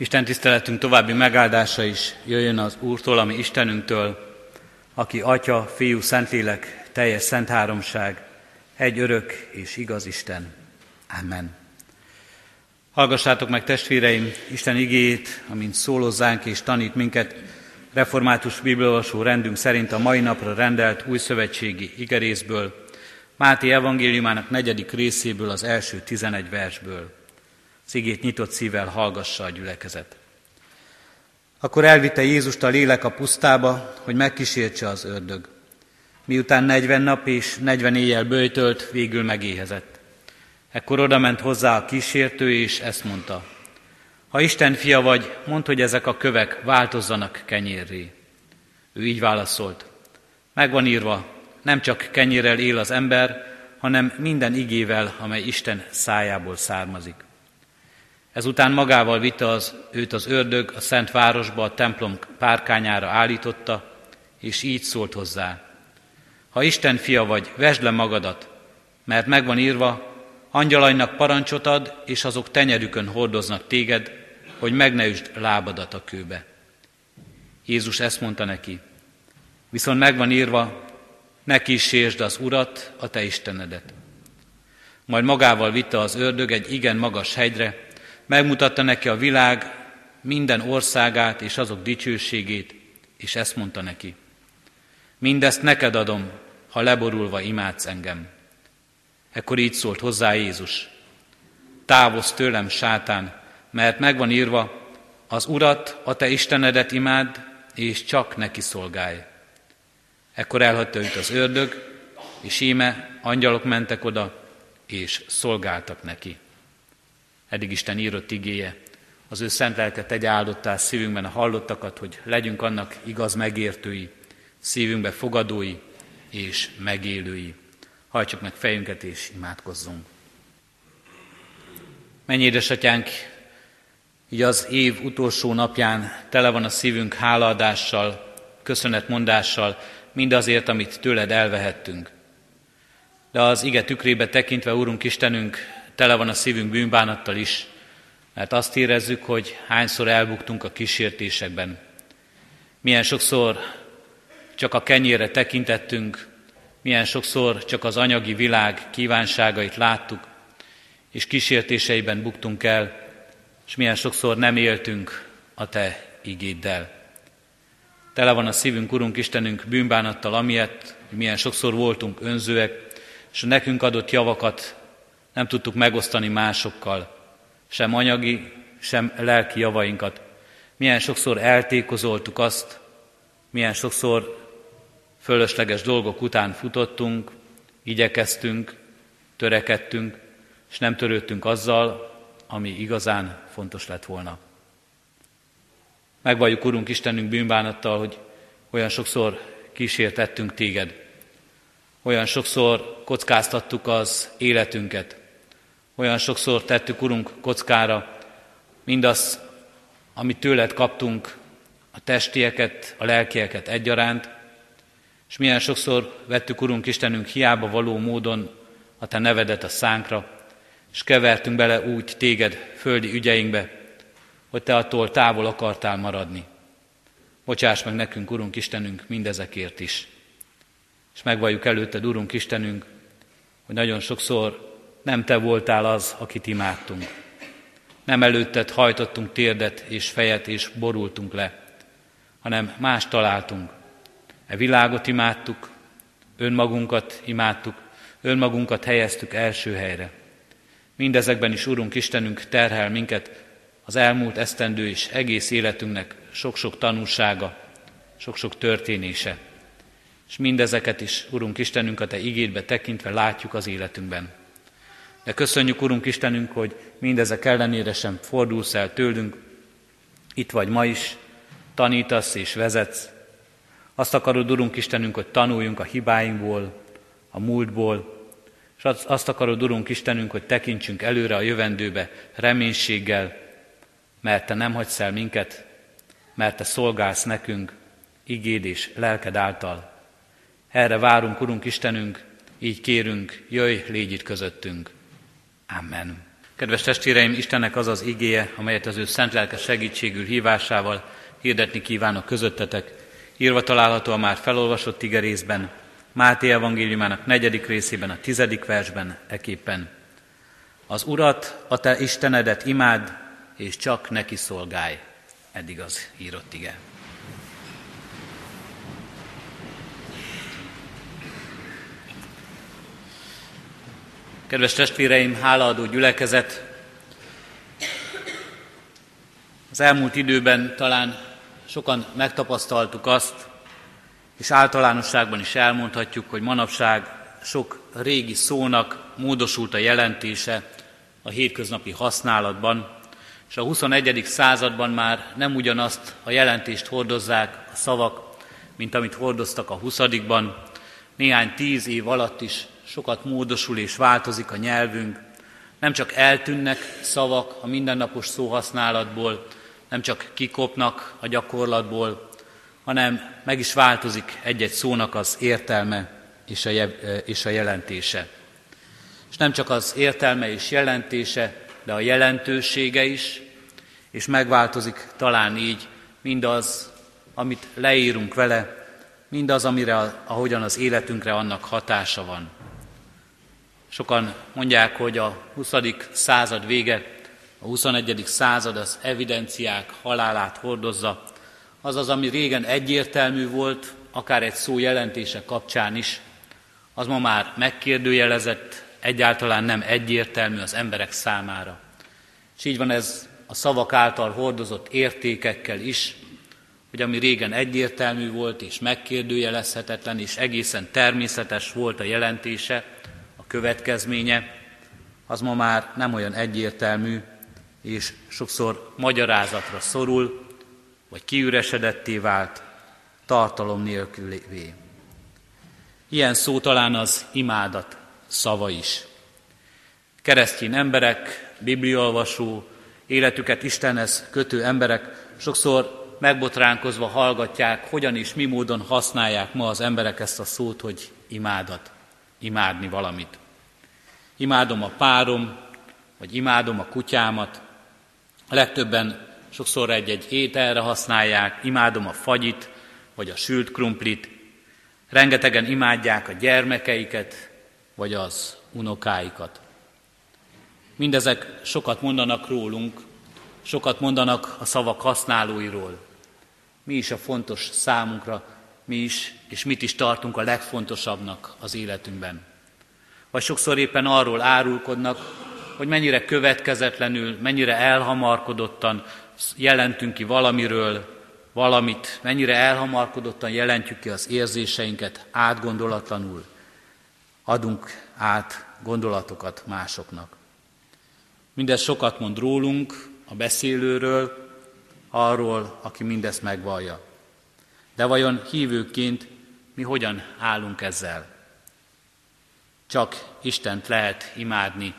Isten tiszteletünk további megáldása is jöjjön az Úrtól, ami Istenünktől, aki Atya, Fiú, Szentlélek, teljes szent háromság, egy örök és igaz Isten. Amen. Hallgassátok meg testvéreim Isten igéjét, amint szólozzánk és tanít minket református bibliolvasó rendünk szerint a mai napra rendelt új szövetségi igerészből, Máté evangéliumának negyedik részéből az első tizenegy versből. Szigét nyitott szívvel hallgassa a gyülekezet. Akkor elvitte Jézust a lélek a pusztába, hogy megkísértse az ördög. Miután negyven nap és negyven éjjel bőjtölt, végül megéhezett. Ekkor oda ment hozzá a kísértő, és ezt mondta. Ha Isten fia vagy, mondd, hogy ezek a kövek változzanak kenyérré. Ő így válaszolt. Megvan írva, nem csak kenyérrel él az ember, hanem minden igével, amely Isten szájából származik. Ezután magával vitte az, őt az ördög a szent városba, a templom párkányára állította, és így szólt hozzá. Ha Isten fia vagy, vesd le magadat, mert megvan írva, angyalainak parancsot ad, és azok tenyerükön hordoznak téged, hogy meg ne üsd lábadat a kőbe. Jézus ezt mondta neki, viszont megvan írva, ne kísérsd az Urat, a te Istenedet. Majd magával vitte az ördög egy igen magas hegyre, megmutatta neki a világ minden országát és azok dicsőségét, és ezt mondta neki. Mindezt neked adom, ha leborulva imádsz engem. Ekkor így szólt hozzá Jézus. Távozz tőlem, sátán, mert megvan írva, az Urat, a te Istenedet imád, és csak neki szolgálj. Ekkor elhagyta őt az ördög, és íme angyalok mentek oda, és szolgáltak neki. Eddig Isten írott igéje, az ő szent lelket tegye áldottá szívünkben a hallottakat, hogy legyünk annak igaz megértői, szívünkbe fogadói és megélői. Hajtsuk meg fejünket és imádkozzunk. Mennyi édesatyánk, így az év utolsó napján tele van a szívünk hálaadással, köszönetmondással, mindazért, amit tőled elvehettünk. De az ige tükrébe tekintve, Úrunk Istenünk, tele van a szívünk bűnbánattal is, mert azt érezzük, hogy hányszor elbuktunk a kísértésekben. Milyen sokszor csak a kenyére tekintettünk, milyen sokszor csak az anyagi világ kívánságait láttuk, és kísértéseiben buktunk el, és milyen sokszor nem éltünk a Te igéddel. Tele van a szívünk, Urunk Istenünk, bűnbánattal, hogy milyen sokszor voltunk önzőek, és a nekünk adott javakat nem tudtuk megosztani másokkal, sem anyagi, sem lelki javainkat. Milyen sokszor eltékozoltuk azt, milyen sokszor fölösleges dolgok után futottunk, igyekeztünk, törekedtünk, és nem törődtünk azzal, ami igazán fontos lett volna. Megvalljuk, Urunk Istenünk bűnbánattal, hogy olyan sokszor kísértettünk téged, olyan sokszor kockáztattuk az életünket, olyan sokszor tettük, Urunk, kockára mindaz, amit tőled kaptunk, a testieket, a lelkieket egyaránt, és milyen sokszor vettük, Urunk Istenünk, hiába való módon a Te nevedet a szánkra, és kevertünk bele úgy téged földi ügyeinkbe, hogy Te attól távol akartál maradni. Bocsáss meg nekünk, Urunk Istenünk, mindezekért is. És megvalljuk előtted, Urunk Istenünk, hogy nagyon sokszor nem Te voltál az, akit imádtunk. Nem előtted hajtottunk térdet és fejet és borultunk le, hanem más találtunk. E világot imádtuk, önmagunkat imádtuk, önmagunkat helyeztük első helyre. Mindezekben is, Urunk Istenünk, terhel minket az elmúlt esztendő és egész életünknek sok-sok tanúsága, sok-sok történése. És mindezeket is, Urunk Istenünk, a Te igédbe tekintve látjuk az életünkben. De köszönjük, Urunk Istenünk, hogy mindezek ellenére sem fordulsz el tőlünk. Itt vagy ma is, tanítasz és vezetsz. Azt akarod, Urunk Istenünk, hogy tanuljunk a hibáinkból, a múltból, és azt akarod, Urunk Istenünk, hogy tekintsünk előre a jövendőbe reménységgel, mert Te nem hagysz el minket, mert Te szolgálsz nekünk, igéd és lelked által. Erre várunk, Urunk Istenünk, így kérünk, jöjj, légy itt közöttünk. Amen. Kedves testvéreim, Istennek az az igéje, amelyet az ő szent lelke segítségül hívásával hirdetni kívánok közöttetek, írva található a már felolvasott igerészben, Máté evangéliumának negyedik részében, a tizedik versben, eképpen. Az Urat, a te Istenedet imád, és csak neki szolgálj. Eddig az írott ige. Kedves testvéreim, hálaadó gyülekezet! Az elmúlt időben talán sokan megtapasztaltuk azt, és általánosságban is elmondhatjuk, hogy manapság sok régi szónak módosult a jelentése a hétköznapi használatban, és a 21. században már nem ugyanazt a jelentést hordozzák a szavak, mint amit hordoztak a 20 Néhány tíz év alatt is sokat módosul és változik a nyelvünk, nem csak eltűnnek szavak a mindennapos szóhasználatból, nem csak kikopnak a gyakorlatból, hanem meg is változik egy-egy szónak az értelme és a, és a jelentése. És nem csak az értelme és jelentése, de a jelentősége is, és megváltozik talán így mindaz, amit leírunk vele, mindaz, amire, ahogyan az életünkre annak hatása van. Sokan mondják, hogy a 20. század vége, a 21. század az evidenciák halálát hordozza, azaz, ami régen egyértelmű volt, akár egy szó jelentése kapcsán is, az ma már megkérdőjelezett, egyáltalán nem egyértelmű az emberek számára. És így van ez a szavak által hordozott értékekkel is, hogy ami régen egyértelmű volt és megkérdőjelezhetetlen és egészen természetes volt a jelentése, következménye, az ma már nem olyan egyértelmű, és sokszor magyarázatra szorul, vagy kiüresedetté vált, tartalom nélkülévé. Ilyen szó talán az imádat szava is. Keresztény emberek, bibliolvasó, életüket Istenhez kötő emberek sokszor megbotránkozva hallgatják, hogyan és mi módon használják ma az emberek ezt a szót, hogy imádat imádni valamit. Imádom a párom, vagy imádom a kutyámat. Legtöbben sokszor egy-egy ételre használják, imádom a fagyit, vagy a sült krumplit. Rengetegen imádják a gyermekeiket, vagy az unokáikat. Mindezek sokat mondanak rólunk, sokat mondanak a szavak használóiról. Mi is a fontos számunkra, mi is, és mit is tartunk a legfontosabbnak az életünkben. Vagy sokszor éppen arról árulkodnak, hogy mennyire következetlenül, mennyire elhamarkodottan jelentünk ki valamiről, valamit, mennyire elhamarkodottan jelentjük ki az érzéseinket átgondolatlanul, adunk át gondolatokat másoknak. Mindez sokat mond rólunk, a beszélőről, arról, aki mindezt megvallja. De vajon hívőként mi hogyan állunk ezzel? Csak Istent lehet imádni.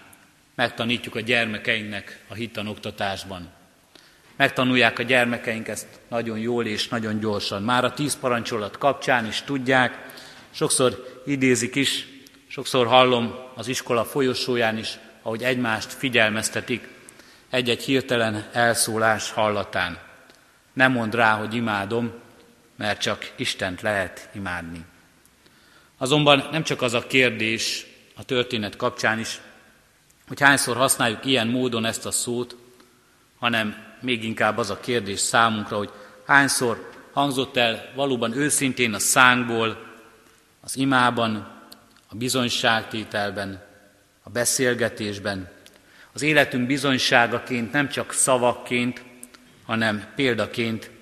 Megtanítjuk a gyermekeinknek a hittanoktatásban. Megtanulják a gyermekeink ezt nagyon jól és nagyon gyorsan. Már a tíz parancsolat kapcsán is tudják, sokszor idézik is, sokszor hallom az iskola folyosóján is, ahogy egymást figyelmeztetik egy-egy hirtelen elszólás hallatán. Nem mond rá, hogy imádom, mert csak Istent lehet imádni. Azonban nem csak az a kérdés a történet kapcsán is, hogy hányszor használjuk ilyen módon ezt a szót, hanem még inkább az a kérdés számunkra, hogy hányszor hangzott el valóban őszintén a szánkból, az imában, a bizonyságtételben, a beszélgetésben, az életünk bizonyságaként, nem csak szavakként, hanem példaként,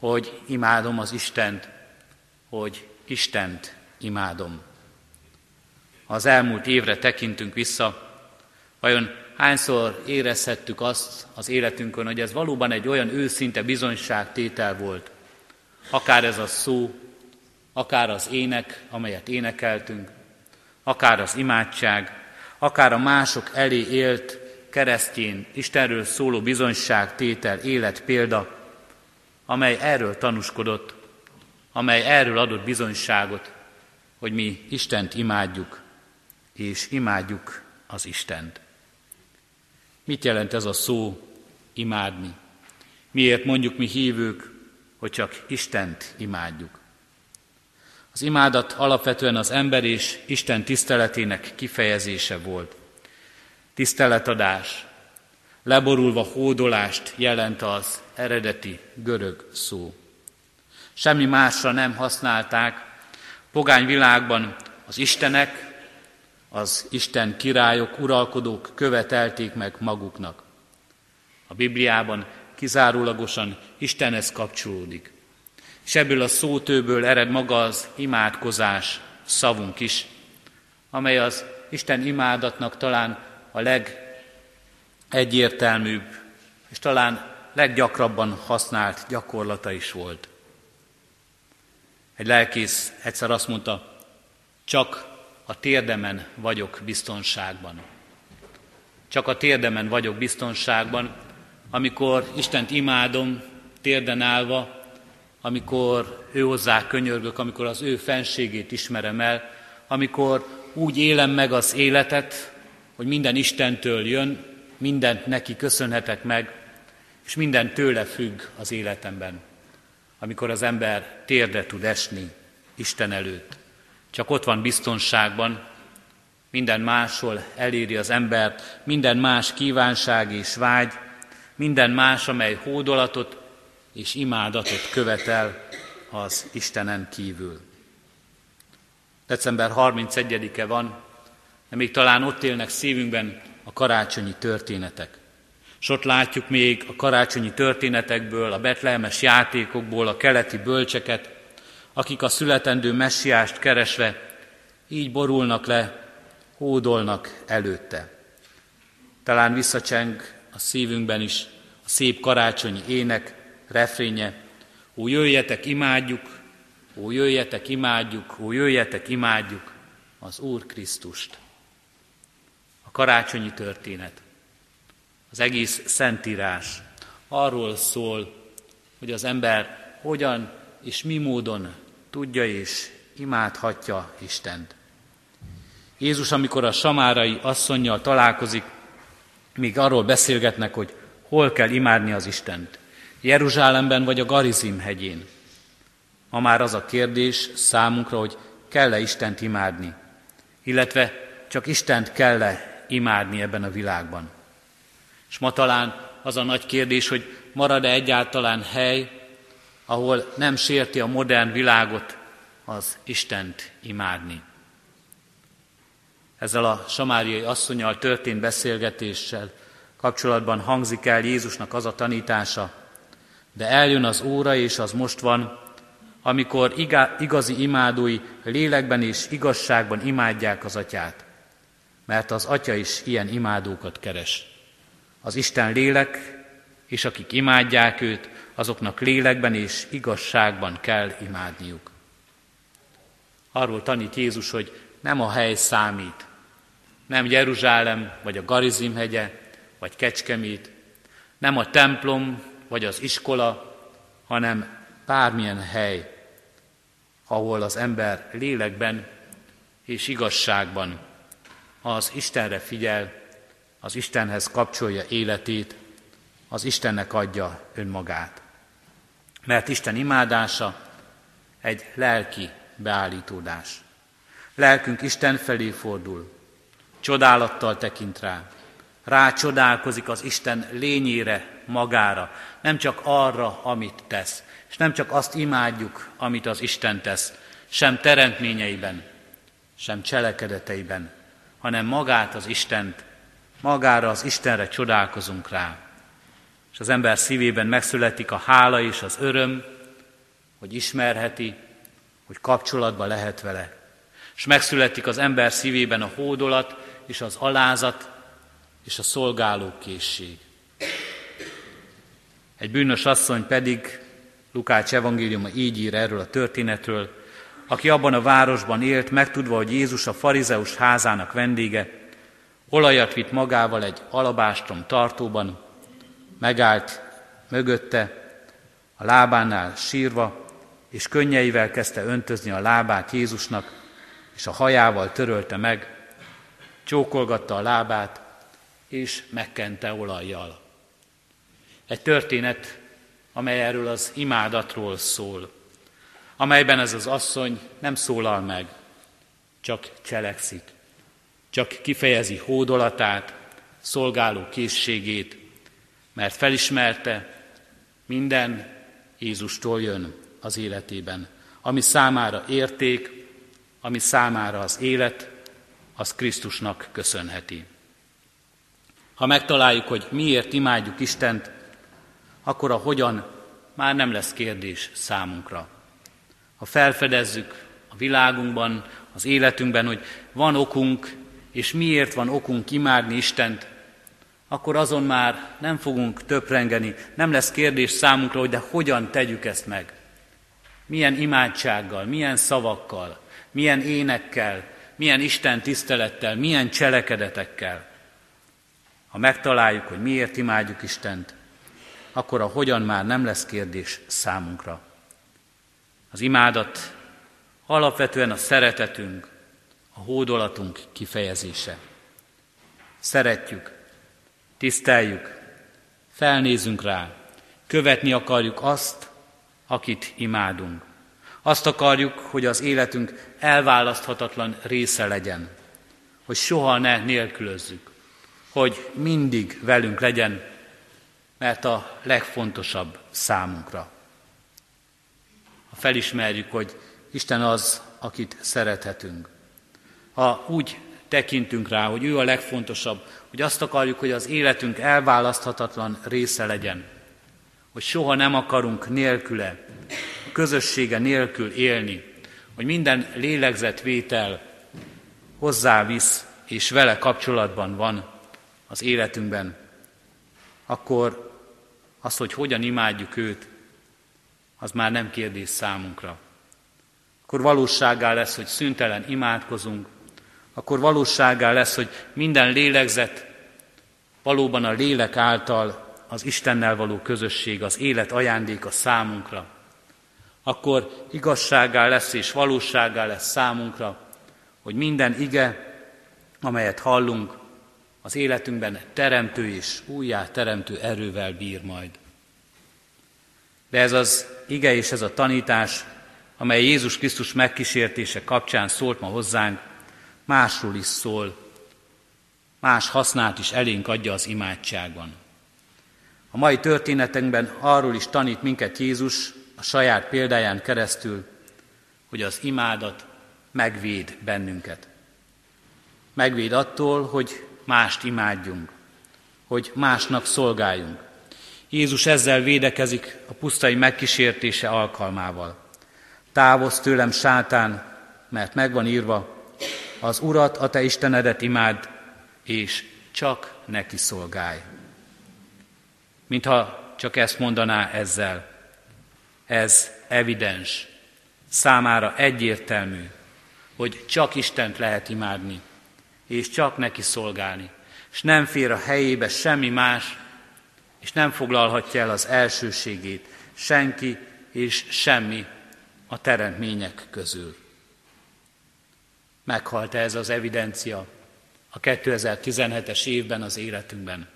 hogy imádom az Istent, hogy Istent imádom. Az elmúlt évre tekintünk vissza, vajon hányszor érezhettük azt az életünkön, hogy ez valóban egy olyan őszinte bizonyságtétel volt, akár ez a szó, akár az ének, amelyet énekeltünk, akár az imádság, akár a mások elé élt keresztjén, Istenről szóló bizonyságtétel, életpélda, amely erről tanúskodott, amely erről adott bizonyságot, hogy mi Istent imádjuk, és imádjuk az Istent. Mit jelent ez a szó imádni? Miért mondjuk mi hívők, hogy csak Istent imádjuk? Az imádat alapvetően az ember és Isten tiszteletének kifejezése volt. Tiszteletadás, leborulva hódolást jelent az eredeti görög szó. Semmi másra nem használták. Pogány világban az istenek, az Isten királyok, uralkodók követelték meg maguknak. A Bibliában kizárólagosan Istenhez kapcsolódik. És ebből a szótőből ered maga az imádkozás szavunk is, amely az Isten imádatnak talán a legegyértelműbb és talán leggyakrabban használt gyakorlata is volt. Egy lelkész egyszer azt mondta, csak a térdemen vagyok biztonságban. Csak a térdemen vagyok biztonságban, amikor Istent imádom, térden állva, amikor ő hozzá könyörgök, amikor az ő fenségét ismerem el, amikor úgy élem meg az életet, hogy minden Istentől jön, mindent neki köszönhetek meg, és minden tőle függ az életemben. Amikor az ember térde tud esni Isten előtt. Csak ott van biztonságban, minden máshol eléri az embert, minden más kívánság és vágy, minden más, amely hódolatot és imádatot követel az Istenen kívül. December 31-e van, de még talán ott élnek szívünkben a karácsonyi történetek. És ott látjuk még a karácsonyi történetekből, a betlehemes játékokból, a keleti bölcseket, akik a születendő messiást keresve így borulnak le, hódolnak előtte. Talán visszacseng a szívünkben is a szép karácsonyi ének, refrénye, ó jöjjetek, imádjuk, ó jöjjetek, imádjuk, ó jöjjetek, imádjuk az Úr Krisztust. A karácsonyi történet, az egész szentírás arról szól, hogy az ember hogyan és mi módon tudja és imádhatja Istent. Jézus, amikor a samárai asszonynal találkozik, még arról beszélgetnek, hogy hol kell imádni az Istent. Jeruzsálemben vagy a Garizim hegyén. Ma már az a kérdés számunkra, hogy kell-e Istent imádni, illetve csak Istent kell-e imádni ebben a világban. És ma talán az a nagy kérdés, hogy marad-e egyáltalán hely, ahol nem sérti a modern világot az Istent imádni. Ezzel a samáriai asszonyal történt beszélgetéssel kapcsolatban hangzik el Jézusnak az a tanítása, de eljön az óra, és az most van, amikor igazi imádói lélekben és igazságban imádják az atyát, mert az atya is ilyen imádókat keres. Az Isten lélek, és akik imádják őt, azoknak lélekben és igazságban kell imádniuk. Arról tanít Jézus, hogy nem a hely számít, nem Jeruzsálem, vagy a Garizim hegye, vagy Kecskemét, nem a templom, vagy az iskola, hanem bármilyen hely, ahol az ember lélekben és igazságban az Istenre figyel, az Istenhez kapcsolja életét, az Istennek adja önmagát. Mert Isten imádása egy lelki beállítódás. Lelkünk Isten felé fordul, csodálattal tekint rá, rácsodálkozik az Isten lényére, magára, nem csak arra, amit tesz, és nem csak azt imádjuk, amit az Isten tesz, sem teremtményeiben, sem cselekedeteiben, hanem magát az Istent, magára az Istenre csodálkozunk rá. És az ember szívében megszületik a hála és az öröm, hogy ismerheti, hogy kapcsolatba lehet vele. És megszületik az ember szívében a hódolat és az alázat és a szolgálókészség. Egy bűnös asszony pedig, Lukács evangéliuma így ír erről a történetről, aki abban a városban élt, megtudva, hogy Jézus a farizeus házának vendége, olajat vitt magával egy alabástrom tartóban, megállt mögötte, a lábánál sírva, és könnyeivel kezdte öntözni a lábát Jézusnak, és a hajával törölte meg, csókolgatta a lábát, és megkente olajjal. Egy történet, amely erről az imádatról szól, amelyben ez az asszony nem szólal meg, csak cselekszik, csak kifejezi hódolatát, szolgáló készségét, mert felismerte, minden Jézustól jön az életében. Ami számára érték, ami számára az élet, az Krisztusnak köszönheti. Ha megtaláljuk, hogy miért imádjuk Istent, akkor a hogyan már nem lesz kérdés számunkra. Ha felfedezzük a világunkban, az életünkben, hogy van okunk, és miért van okunk imádni Istent, akkor azon már nem fogunk töprengeni, nem lesz kérdés számunkra, hogy de hogyan tegyük ezt meg. Milyen imádsággal, milyen szavakkal, milyen énekkel, milyen Isten tisztelettel, milyen cselekedetekkel. Ha megtaláljuk, hogy miért imádjuk Istent, akkor a hogyan már nem lesz kérdés számunkra. Az imádat alapvetően a szeretetünk, a hódolatunk kifejezése. Szeretjük, tiszteljük, felnézünk rá, követni akarjuk azt, akit imádunk. Azt akarjuk, hogy az életünk elválaszthatatlan része legyen, hogy soha ne nélkülözzük, hogy mindig velünk legyen, mert a legfontosabb számunkra. Felismerjük, hogy Isten az, akit szerethetünk, ha úgy tekintünk rá, hogy ő a legfontosabb, hogy azt akarjuk, hogy az életünk elválaszthatatlan része legyen, hogy soha nem akarunk nélküle, közössége nélkül élni, hogy minden lélegzetvétel hozzávisz és vele kapcsolatban van az életünkben, akkor az, hogy hogyan imádjuk őt, az már nem kérdés számunkra. Akkor valóságá lesz, hogy szüntelen imádkozunk, akkor valóságá lesz, hogy minden lélegzet valóban a lélek által az Istennel való közösség, az élet ajándéka számunkra. Akkor igazságá lesz és valóságá lesz számunkra, hogy minden ige, amelyet hallunk, az életünkben teremtő és újjá teremtő erővel bír majd. De ez az ige és ez a tanítás, amely Jézus Krisztus megkísértése kapcsán szólt ma hozzánk, másról is szól, más hasznát is elénk adja az imádságban. A mai történetünkben arról is tanít minket Jézus a saját példáján keresztül, hogy az imádat megvéd bennünket. Megvéd attól, hogy mást imádjunk, hogy másnak szolgáljunk. Jézus ezzel védekezik a pusztai megkísértése alkalmával. Távozz tőlem, sátán, mert megvan írva, az Urat, a te Istenedet imád, és csak neki szolgálj. Mintha csak ezt mondaná ezzel. Ez evidens, számára egyértelmű, hogy csak Istent lehet imádni, és csak neki szolgálni, és nem fér a helyébe semmi más, és nem foglalhatja el az elsőségét senki és semmi a teremtmények közül. Meghalt ez az evidencia a 2017-es évben az életünkben.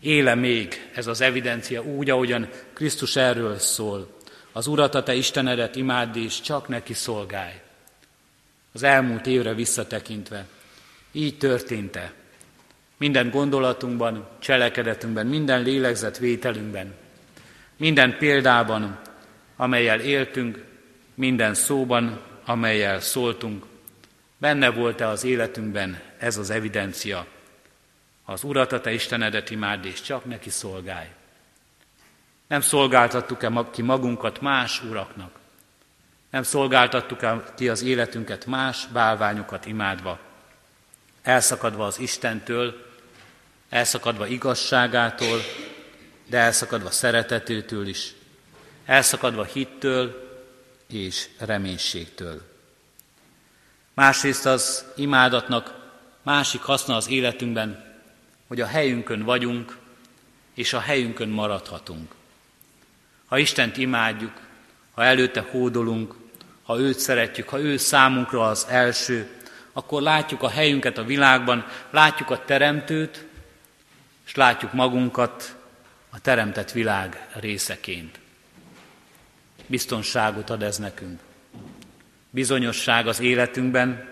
Éle még ez az evidencia úgy, ahogyan Krisztus erről szól. Az Urat, a te Istenedet imádd, és csak neki szolgálj. Az elmúlt évre visszatekintve, így történt-e? Minden gondolatunkban, cselekedetünkben, minden lélegzett vételünkben, minden példában, amelyel éltünk, minden szóban, amelyel szóltunk, benne volt-e az életünkben ez az evidencia? Az Urat, a Te Istenedet imád, és csak neki szolgálj. Nem szolgáltattuk-e ki magunkat más uraknak? Nem szolgáltattuk-e ki az életünket más bálványokat imádva? elszakadva az Istentől, elszakadva igazságától, de elszakadva szeretetőtől is, elszakadva hittől és reménységtől. Másrészt az imádatnak másik haszna az életünkben, hogy a helyünkön vagyunk, és a helyünkön maradhatunk. Ha Istent imádjuk, ha előtte hódolunk, ha őt szeretjük, ha ő számunkra az első, akkor látjuk a helyünket a világban, látjuk a Teremtőt, és látjuk magunkat a teremtett világ részeként. Biztonságot ad ez nekünk. Bizonyosság az életünkben,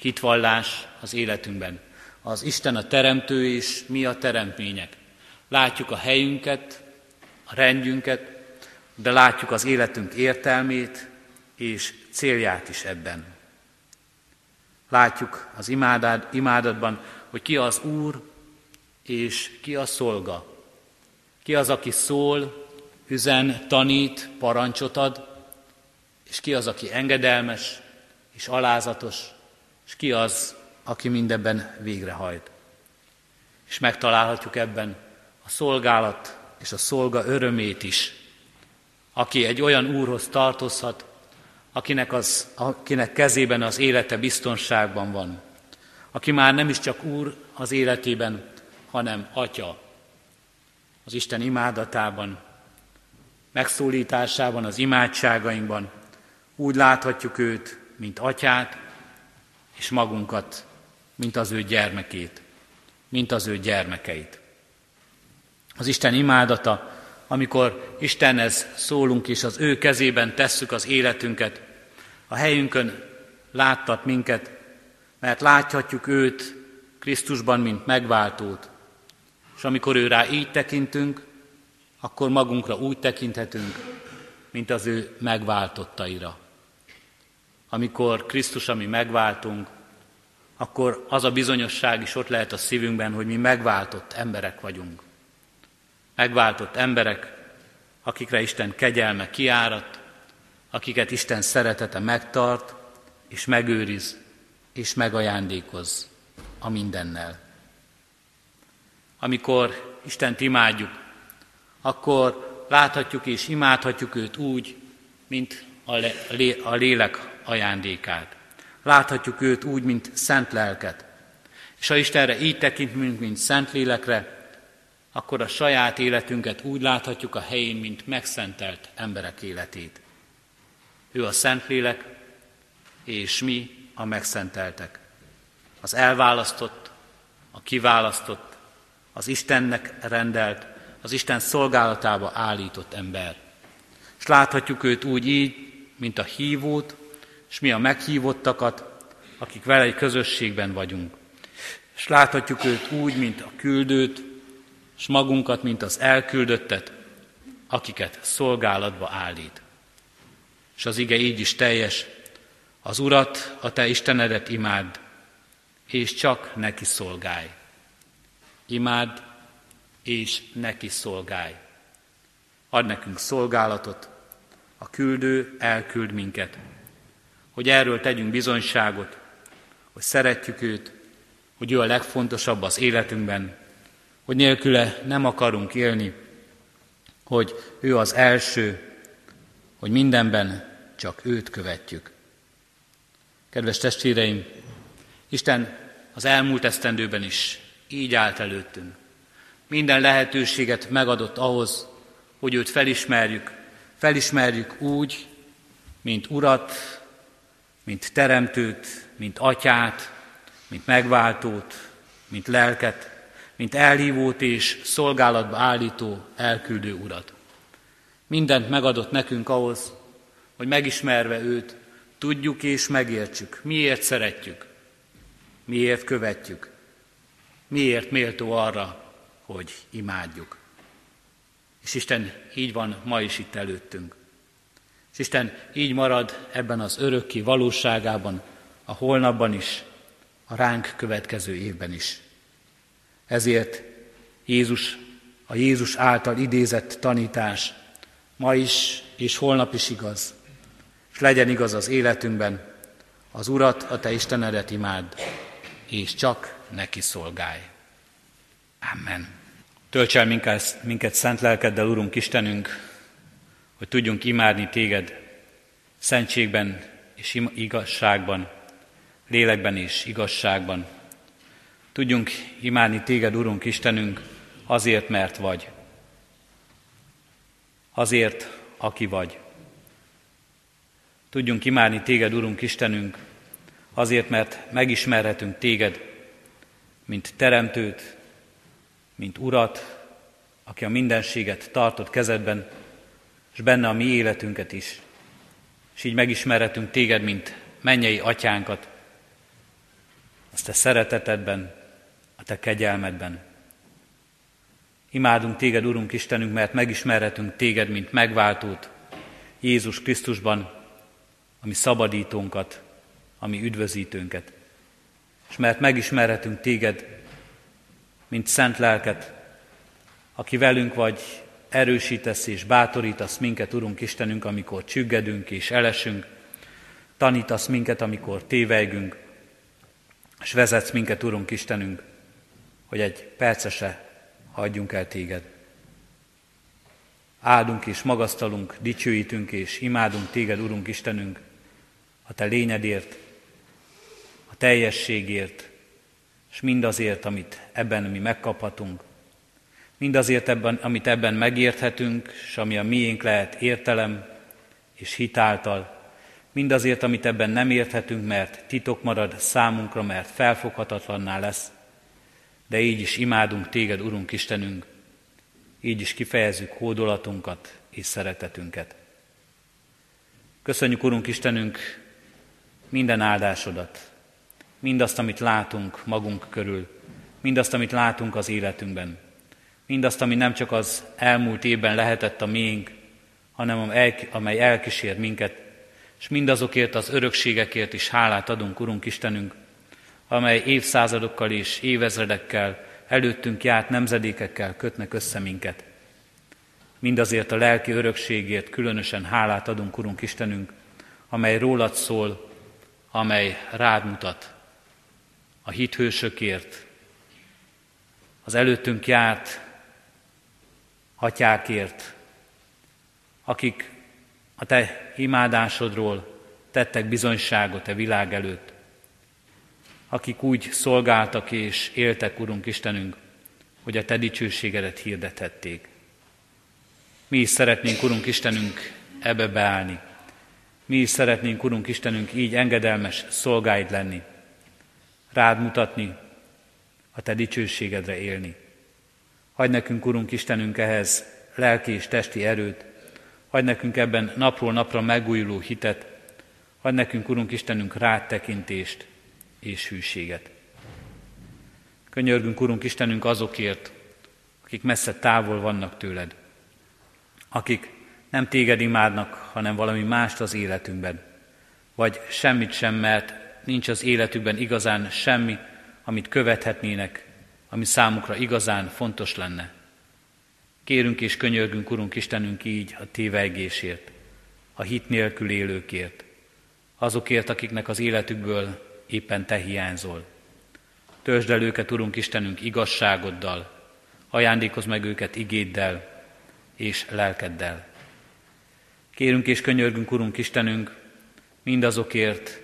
hitvallás az életünkben. Az Isten a teremtő, és mi a teremtmények. Látjuk a helyünket, a rendjünket, de látjuk az életünk értelmét és célját is ebben. Látjuk az imádatban, hogy ki az Úr és ki a szolga. Ki az, aki szól, üzen, tanít, parancsot ad, és ki az, aki engedelmes és alázatos, és ki az, aki mindebben végrehajt. És megtalálhatjuk ebben a szolgálat és a szolga örömét is, aki egy olyan úrhoz tartozhat, akinek, az, akinek kezében az élete biztonságban van, aki már nem is csak úr az életében, hanem atya. Az Isten imádatában, megszólításában, az imádságainkban úgy láthatjuk őt, mint atyát, és magunkat, mint az ő gyermekét, mint az ő gyermekeit. Az Isten imádata, amikor Istenhez szólunk, és az ő kezében tesszük az életünket, a helyünkön láttat minket, mert láthatjuk őt Krisztusban, mint megváltót. És amikor ő rá így tekintünk, akkor magunkra úgy tekinthetünk, mint az ő megváltottaira. Amikor Krisztus, ami megváltunk, akkor az a bizonyosság is ott lehet a szívünkben, hogy mi megváltott emberek vagyunk. Megváltott emberek, akikre Isten kegyelme kiárat, akiket Isten szeretete megtart, és megőriz, és megajándékoz a mindennel. Amikor Istent imádjuk, akkor láthatjuk és imádhatjuk őt úgy, mint a, lé, a lélek ajándékát. Láthatjuk őt úgy, mint szent lelket. És ha Istenre így tekintünk, mint szent lélekre, akkor a saját életünket úgy láthatjuk a helyén, mint megszentelt emberek életét. Ő a Szentlélek, és mi a megszenteltek. Az elválasztott, a kiválasztott, az Istennek rendelt, az Isten szolgálatába állított ember. És láthatjuk őt úgy így, mint a hívót, és mi a meghívottakat, akik vele egy közösségben vagyunk. És láthatjuk őt úgy, mint a küldőt, és magunkat, mint az elküldöttet, akiket szolgálatba állít. És az ige így is teljes, az Urat, a te Istenedet imád, és csak neki szolgálj. Imád, és neki szolgálj. Ad nekünk szolgálatot, a küldő elküld minket, hogy erről tegyünk bizonyságot, hogy szeretjük őt, hogy ő a legfontosabb az életünkben, hogy nélküle nem akarunk élni, hogy ő az első, hogy mindenben csak őt követjük. Kedves testvéreim, Isten az elmúlt esztendőben is így állt előttünk. Minden lehetőséget megadott ahhoz, hogy őt felismerjük. Felismerjük úgy, mint Urat, mint Teremtőt, mint Atyát, mint Megváltót, mint Lelket, mint elhívót és szolgálatba állító, elküldő Urat. Mindent megadott nekünk ahhoz, hogy megismerve őt, tudjuk és megértsük, miért szeretjük, miért követjük, miért méltó arra, hogy imádjuk. És Isten így van ma is itt előttünk. És Isten így marad ebben az örökké valóságában, a holnapban is, a ránk következő évben is. Ezért Jézus, a Jézus által idézett tanítás ma is és holnap is igaz. És legyen igaz az életünkben, az Urat, a Te Istenedet imád, és csak neki szolgálj. Amen. Tölts el minket, minket szent lelkeddel, Urunk Istenünk, hogy tudjunk imádni Téged szentségben és igazságban, lélekben és igazságban. Tudjunk imádni Téged, Urunk Istenünk, azért, mert vagy. Azért, aki vagy. Tudjunk imádni Téged, Urunk Istenünk, azért, mert megismerhetünk Téged, mint Teremtőt, mint Urat, aki a mindenséget tartott kezedben, és benne a mi életünket is. És így megismerhetünk téged, mint mennyei atyánkat, azt te szeretetedben, a te kegyelmedben. Imádunk téged, Urunk Istenünk, mert megismerhetünk téged, mint megváltót Jézus Krisztusban, ami szabadítónkat, ami üdvözítőnket. És mert megismerhetünk téged, mint szent lelket, aki velünk vagy, erősítesz és bátorítasz minket, Urunk Istenünk, amikor csüggedünk és elesünk, tanítasz minket, amikor tévejgünk, és vezetsz minket, Urunk Istenünk, hogy egy percese hagyjunk el téged. Áldunk és magasztalunk, dicsőítünk és imádunk téged, Urunk Istenünk, a te lényedért, a teljességért, és mindazért, amit ebben mi megkaphatunk, mindazért, ebben, amit ebben megérthetünk, és ami a miénk lehet értelem és hitáltal, mindazért, amit ebben nem érthetünk, mert titok marad számunkra, mert felfoghatatlanná lesz, de így is imádunk téged, Urunk Istenünk, így is kifejezzük hódolatunkat és szeretetünket. Köszönjük, Urunk Istenünk, minden áldásodat, mindazt, amit látunk magunk körül, mindazt, amit látunk az életünkben, mindazt, ami nem csak az elmúlt évben lehetett a miénk, hanem amely elkísér minket, és mindazokért az örökségekért is hálát adunk, Urunk Istenünk, amely évszázadokkal és évezredekkel előttünk járt nemzedékekkel kötnek össze minket. Mindazért a lelki örökségért különösen hálát adunk, Urunk Istenünk, amely rólad szól, amely rád mutat. A hithősökért, az előttünk járt atyákért, akik a te imádásodról tettek bizonyságot a világ előtt, akik úgy szolgáltak és éltek, Urunk Istenünk, hogy a Te dicsőségedet hirdethették. Mi is szeretnénk, Urunk Istenünk, ebbe beállni. Mi is szeretnénk, Urunk Istenünk, így engedelmes szolgáid lenni, rád mutatni, a Te dicsőségedre élni. Hagy nekünk, Urunk Istenünk, ehhez lelki és testi erőt, hagy nekünk ebben napról napra megújuló hitet, hagy nekünk, Urunk Istenünk, rád tekintést, és hűséget. Könyörgünk, Urunk Istenünk, azokért, akik messze távol vannak tőled, akik nem téged imádnak, hanem valami mást az életünkben, vagy semmit sem, mert nincs az életükben igazán semmi, amit követhetnének, ami számukra igazán fontos lenne. Kérünk és könyörgünk, Urunk Istenünk, így a tévegésért, a hit nélkül élőkért, azokért, akiknek az életükből éppen Te hiányzol. Törzsd el őket, Urunk Istenünk, igazságoddal, ajándékozz meg őket igéddel és lelkeddel. Kérünk és könyörgünk, Urunk Istenünk, mindazokért,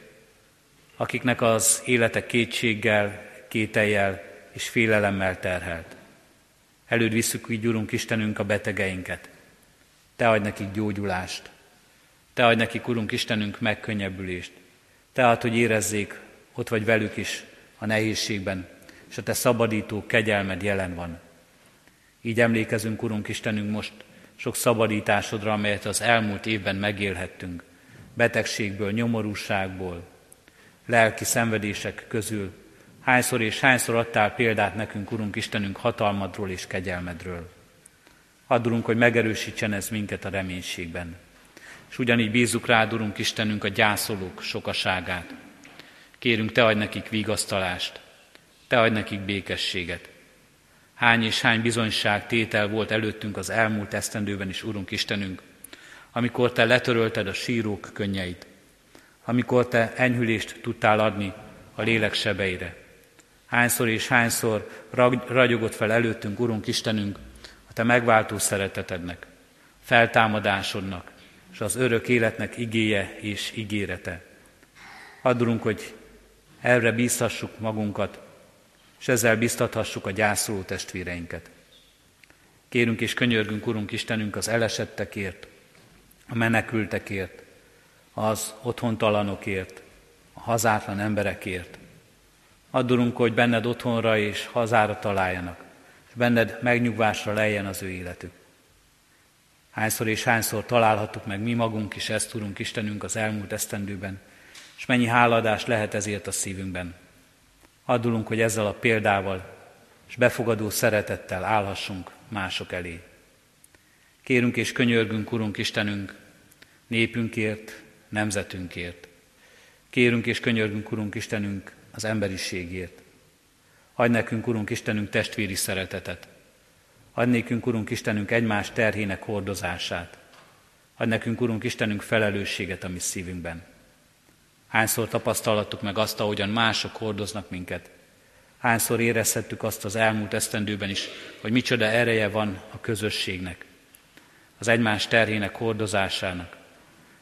akiknek az élete kétséggel, kételjel és félelemmel terhelt. Előd visszük így, Urunk Istenünk, a betegeinket. Te adj nekik gyógyulást. Te adj nekik, Urunk Istenünk, megkönnyebbülést. Te add, hogy érezzék ott vagy velük is a nehézségben, és a Te szabadító kegyelmed jelen van. Így emlékezünk, Urunk Istenünk, most sok szabadításodra, amelyet az elmúlt évben megélhettünk, betegségből, nyomorúságból, lelki szenvedések közül. Hányszor és hányszor adtál példát nekünk, Urunk Istenünk, hatalmadról és kegyelmedről. Addulunk, hogy megerősítsen ez minket a reménységben. És ugyanígy bízzuk rád, Urunk Istenünk, a gyászolók sokaságát, Kérünk, Te adj nekik vigasztalást, Te adj nekik békességet. Hány és hány bizonyság tétel volt előttünk az elmúlt esztendőben is, Urunk Istenünk, amikor Te letörölted a sírók könnyeit, amikor Te enyhülést tudtál adni a lélek sebeire. Hányszor és hányszor ragyogott fel előttünk, Urunk Istenünk, a Te megváltó szeretetednek, feltámadásodnak, és az örök életnek igéje és ígérete. Addulunk, hogy erre bízhassuk magunkat, és ezzel biztathassuk a gyászoló testvéreinket. Kérünk és könyörgünk, Urunk Istenünk, az elesettekért, a menekültekért, az otthontalanokért, a hazátlan emberekért. Addulunk, hogy benned otthonra és hazára találjanak. és benned megnyugvásra lejjen az ő életük. Hányszor és hányszor találhattuk meg mi magunk is ezt, Urunk Istenünk, az elmúlt esztendőben, és mennyi háladás lehet ezért a szívünkben. Addulunk, hogy ezzel a példával és befogadó szeretettel állhassunk mások elé. Kérünk és könyörgünk, Urunk Istenünk, népünkért, nemzetünkért. Kérünk és könyörgünk, Urunk Istenünk, az emberiségért. Adj nekünk, Urunk Istenünk, testvéri szeretetet. Adj nékünk, Urunk Istenünk, egymás terhének hordozását. Adj nekünk, Urunk Istenünk, felelősséget a mi szívünkben. Hányszor tapasztalhattuk meg azt, ahogyan mások hordoznak minket. Hányszor érezhettük azt az elmúlt esztendőben is, hogy micsoda ereje van a közösségnek, az egymás terhének hordozásának.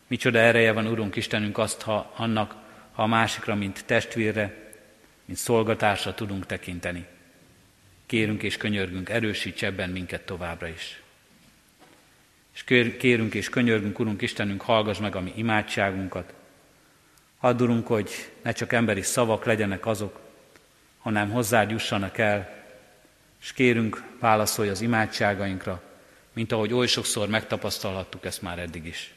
Micsoda ereje van, Urunk Istenünk, azt, ha annak, ha a másikra, mint testvérre, mint szolgatásra tudunk tekinteni. Kérünk és könyörgünk, erősíts ebben minket továbbra is. És kérünk és könyörgünk, Urunk Istenünk, hallgass meg a mi imádságunkat. Hadd, Urunk, hogy ne csak emberi szavak legyenek azok, hanem hozzád jussanak el, és kérünk, válaszolj az imádságainkra, mint ahogy oly sokszor megtapasztalhattuk ezt már eddig is.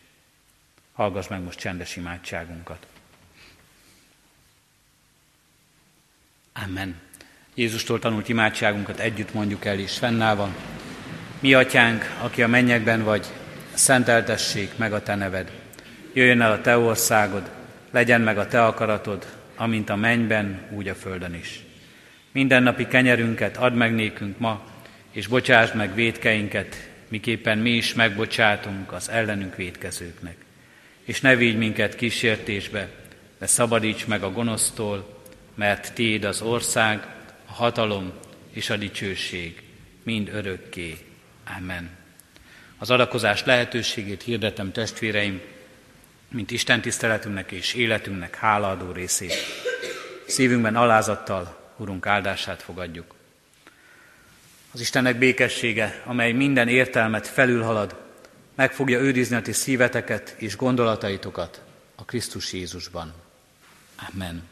Hallgass meg most csendes imádságunkat. Amen. Jézustól tanult imádságunkat együtt mondjuk el is fennállva. Mi atyánk, aki a mennyekben vagy, szenteltessék meg a te neved. Jöjjön el a te országod, legyen meg a te akaratod, amint a mennyben, úgy a földön is. Mindennapi kenyerünket add meg nékünk ma, és bocsásd meg védkeinket, miképpen mi is megbocsátunk az ellenünk védkezőknek. És ne vigy minket kísértésbe, de szabadíts meg a gonosztól, mert Tiéd az ország, a hatalom és a dicsőség mind örökké. Amen. Az adakozás lehetőségét hirdetem testvéreim, mint Isten tiszteletünknek és életünknek hálaadó részét. Szívünkben alázattal Urunk áldását fogadjuk. Az Istennek békessége, amely minden értelmet felülhalad, meg fogja őrizni a ti szíveteket és gondolataitokat a Krisztus Jézusban. Amen.